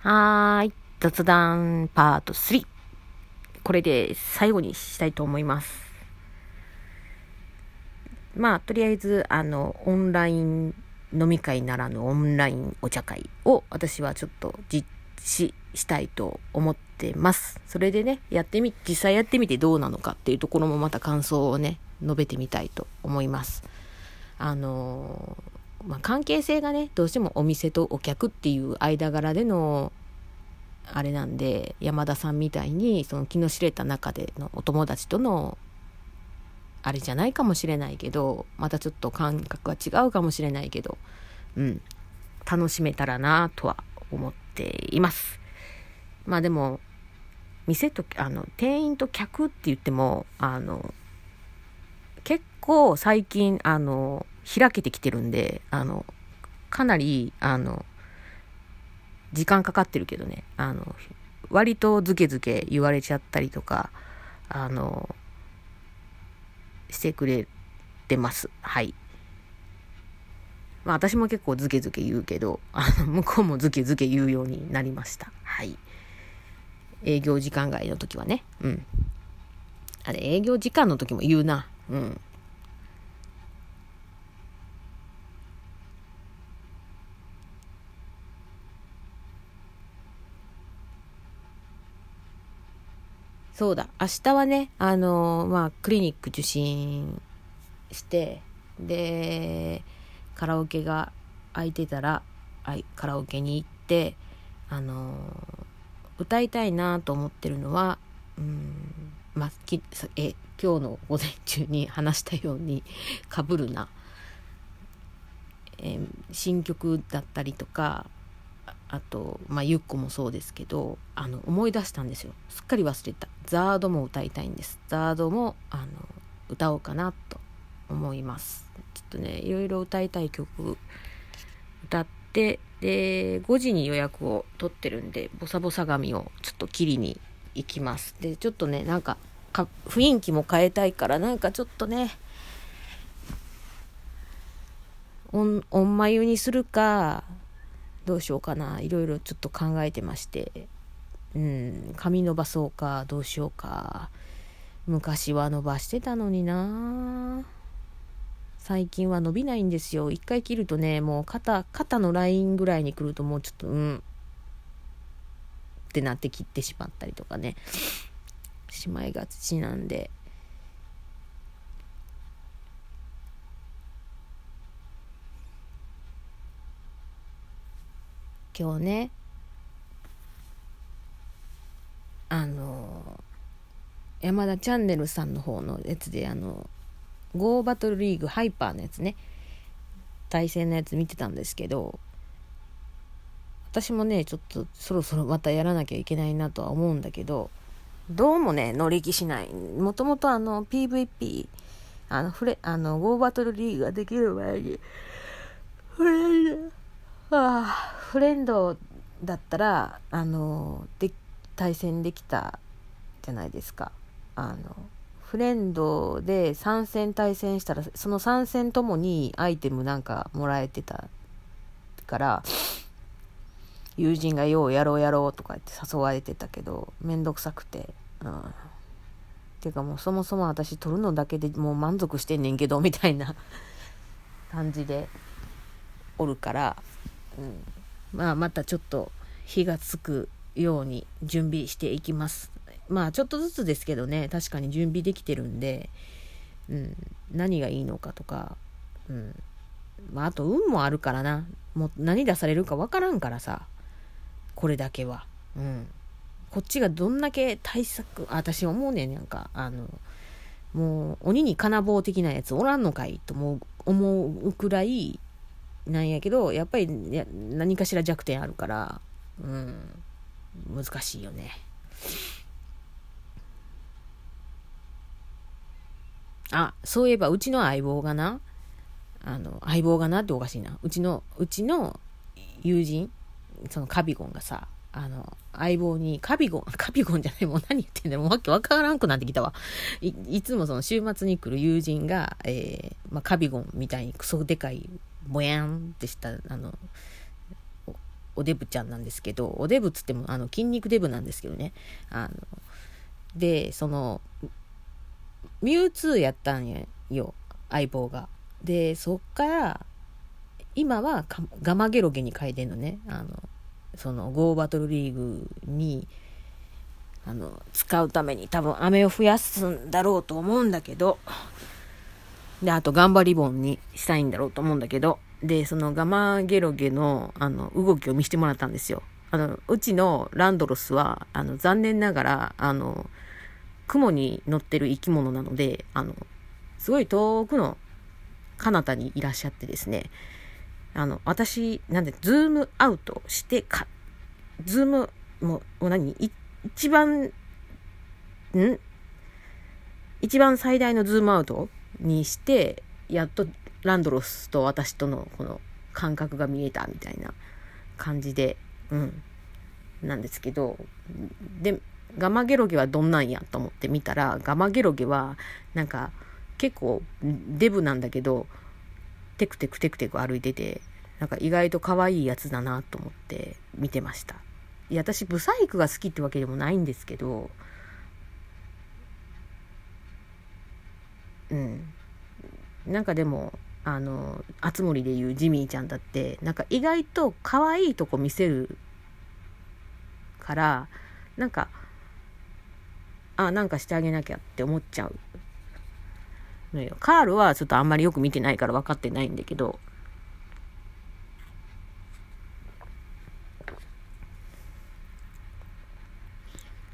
はーい。雑談パート3。これで最後にしたいと思います。まあ、とりあえず、あの、オンライン飲み会ならぬオンラインお茶会を私はちょっと実施したいと思ってます。それでね、やってみ、実際やってみてどうなのかっていうところもまた感想をね、述べてみたいと思います。あのまあ、関係性がね、どうしてもお店とお客っていう間柄でのあれなんで山田さんみたいにその気の知れた中でのお友達とのあれじゃないかもしれないけどまたちょっと感覚は違うかもしれないけどうん楽しめたらなとは思っています。まあでも店とあの店員と客って言ってもあの結構最近あの開けてきてるんであのかなりあの時間かかってるけどね、あの、割とズケズケ言われちゃったりとか、あの、してくれてます。はい。まあ私も結構ズケズケ言うけど、あの、向こうもズケズケ言うようになりました。はい。営業時間外の時はね。うん。あれ、営業時間の時も言うな。うん。そうだ、明日はね、あのー、まあ、クリニック受診して、で、カラオケが空いてたら、カラオケに行って、あのー、歌いたいなと思ってるのは、うん、ま、きえ今日の午前中に話したようにかぶるな、え新曲だったりとかあと、まあ、ゆっこもそうですけどあの思い出したんですよ。すっかり忘れた。ザードも歌いたいんです。ザードもあの歌おうかなと思います。ちょっとねいろいろ歌いたい曲歌ってで5時に予約を取ってるんでボサボサ髪をちょっと切りに行きます。でちょっとねなんかか雰囲気も変えたいからなんかちょっとねおんおんまゆにするかどうしようかな。いろいろちょっと考えてまして。うん髪伸ばそうかどうしようか。昔は伸ばしてたのにな。最近は伸びないんですよ。一回切るとねもう肩肩のラインぐらいに来るともうちょっとうん。ってなって切ってしまったりとかね。しまいがちなんで。今日ねあの山田チャンネルさんの方のやつであの GO バトルリーグハイパーのやつね。対戦のやつ見てたんですけど私もねちょっとそろそろまたやらなきゃいけないなとは思うんだけどどうもね乗り気しない。もともとあの PVP あのフレあの GO バトルリーグができる前にフレンドあフレンドだったらあので対戦できたじゃないですか。あのフレンドで3戦対戦したらその3戦ともにアイテムなんかもらえてたから友人が「ようやろうやろう」とか言って誘われてたけど面倒くさくて。うん。てかもうそもそも私取るのだけでもう満足してんねんけどみたいな。感じでおるから。うん、まあまたちょっと火がつくように準備していきます。まあちょっとずつですけどね。確かに準備できてるんで、うん、何がいいのかとか、うん。まあ、あと運もあるからな。もう何出されるか分からんからさ。これだけは、うん、こっちがどんだけ対策私思うねんなんか。あのもう鬼に金棒的なやつおらんのかいと思う思うくらいなんやけどやっぱり何かしら弱点あるからうん。難しいよね。あそういえばうちの相棒がなあの相棒がなっておかしいな。うちのうちの友人そのカビゴンがさあの、相棒にカビゴン、カビゴンじゃない、もう何言ってんだよ。もうわけわからんくなってきたわ。い、いつもその週末に来る友人が、えー、まあ、カビゴンみたいにクソでかい、ぼやんってした、あの、おデブちゃんなんですけど、おデブっつっても、あの、筋肉デブなんですけどね。あの、で、その、ミュウツーやったんよ、相棒が。で、そっから、今はガマゲロゲに書いてんのね。あの、その、ゴーバトルリーグに、あの、使うために多分飴を増やすんだろうと思うんだけど、で、あとガンバリボンにしたいんだろうと思うんだけど、で、そのガマゲロゲの、あの、動きを見せてもらったんですよ。あの、うちのランドロスは、あの、残念ながら、あの、雲に乗ってる生き物なので、あの、すごい遠くの彼方にいらっしゃってですね、あの、私、なんで、ズームアウトしてか、ズーム、もう、何？一番、ん？一番最大のズームアウトにして、やっとランドロスと私とのこの間隔が見えたみたいな感じで、うん、なんですけど、で、ガマゲロゲはどんなんやと思って見たら、ガマゲロゲは、なんか、結構デブなんだけど、テクテクテクテク歩いてて、なんか意外と可愛いやつだなと思って見てました。いや、私、ブサイクが好きってわけでもないんですけど、うん。なんかでも、あの、あつ森でいうジミーちゃんだって、なんか意外と可愛いとこ見せるから、なんか、あ、なんかしてあげなきゃって思っちゃうカールはちょっとあんまりよく見てないから分かってないんだけど、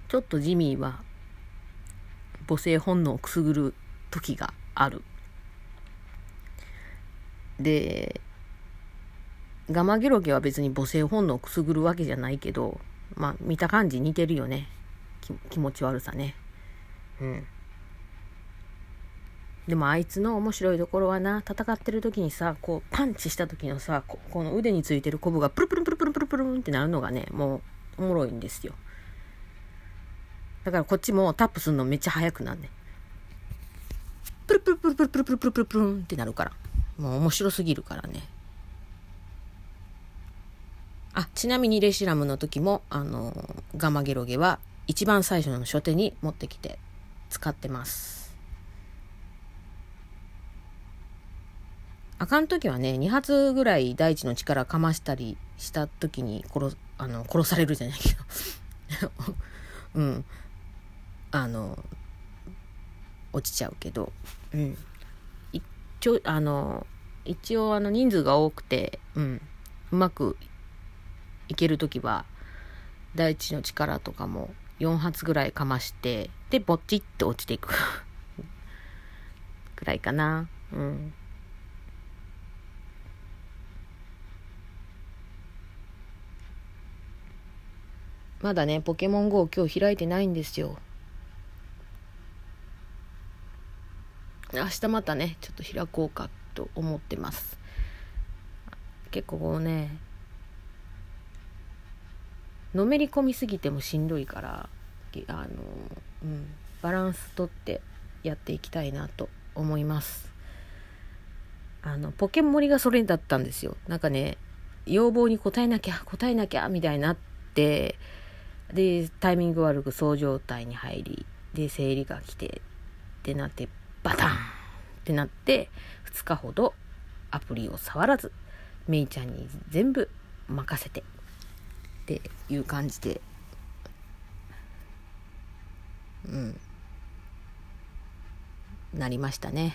ちょっとジミーは母性本能をくすぐる時がある。で、ガマゲロゲは別に母性本能をくすぐるわけじゃないけど、まあ見た感じ似てるよね。気持ち悪さね。うん。でもあいつの面白いところはな、戦ってる時にさ、こうパンチした時のさ、ここの腕についてるコブがプルプルプルプルプルプルンってなるのがね、もうおもろいんですよ。だからこっちもタップするのめっちゃ早くなんね。プルプルプルプルプルプルプルプルプルってなるから。もう面白すぎるからね。あ、ちなみにレシラムの時も、あの、ガマゲロゲは一番最初の初手に持ってきて使ってます。あかん時はね、2発ぐらい大地の力かましたりした時に殺、あの、殺されるじゃないけど。うん。あの落ちちゃうけど、うん、一応あの一応あの人数が多くて、うん、うまくいける時は大地の力とかも4発ぐらいかましてでぼっちって落ちていく。くらいかな。うん。まだねポケモン GO 今日開いてないんですよ。明日またねちょっと開こうかと思ってます。結構こうねのめり込みすぎてもしんどいからあの、うん、バランスとってやっていきたいなと思います。あのポケモリがそれだったんですよ。なんかね要望に応えなきゃ応えなきゃみたいになってでタイミング悪くそう状態に入りで生理が来てってなってバタン！ってなって2日ほどアプリを触らずめいちゃんに全部任せてっていう感じで。うん。なりましたね。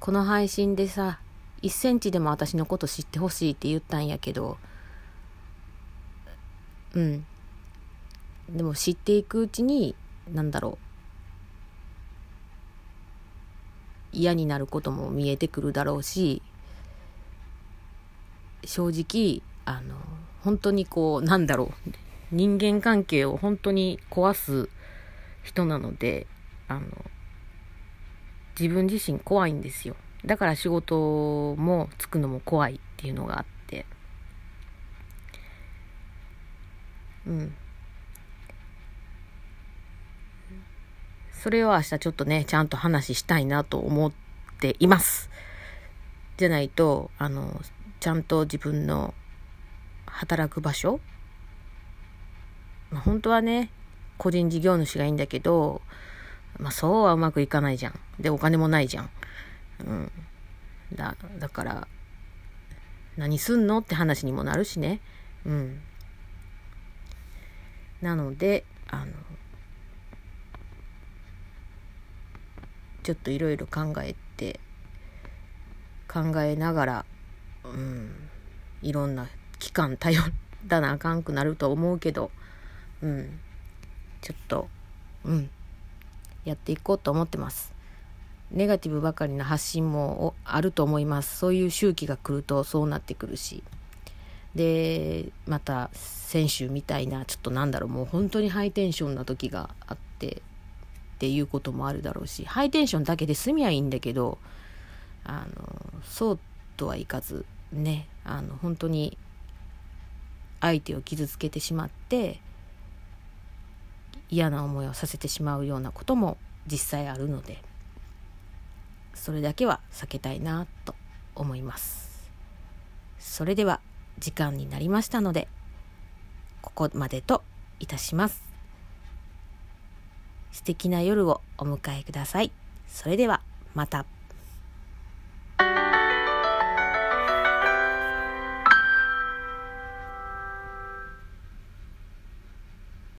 この配信でさ、1センチでも私のこと知ってほしいって言ったんやけど、うん。でも知っていくうちに、なんだろう。嫌になることも見えてくるだろうし、正直、あの、本当にこう、なんだろう。人間関係を本当に壊す人なのであの自分自身怖いんですよ。だから仕事もつくのも怖いっていうのがあって。うん。それを明日ちょっとねちゃんと話したいなと思っています。じゃないとあのちゃんと自分の働く場所本当はね個人事業主がいいんだけど、まあ、そうはうまくいかないじゃん。でお金もないじゃん、うん、だだから何すんのって話にもなるしね。うん。なのであのちょっといろいろ考えて考えながらうんいろんな期間頼らなあかんくなると思うけどうん。ちょっとうん。やっていこうと思ってます。ネガティブばかりの発信もあると思います。そういう周期が来るとそうなってくるし。でまた先週みたいなちょっとなんだろうもう本当にハイテンションな時があってっていうこともあるだろうし。ハイテンションだけで済みゃいいんだけどあのそうとはいかずねあの本当に相手を傷つけてしまって嫌な思いをさせてしまうようなことも実際あるのでそれだけは避けたいなと思います。それでは時間になりましたのでここまでといたします。素敵な夜をお迎えください。それではまた。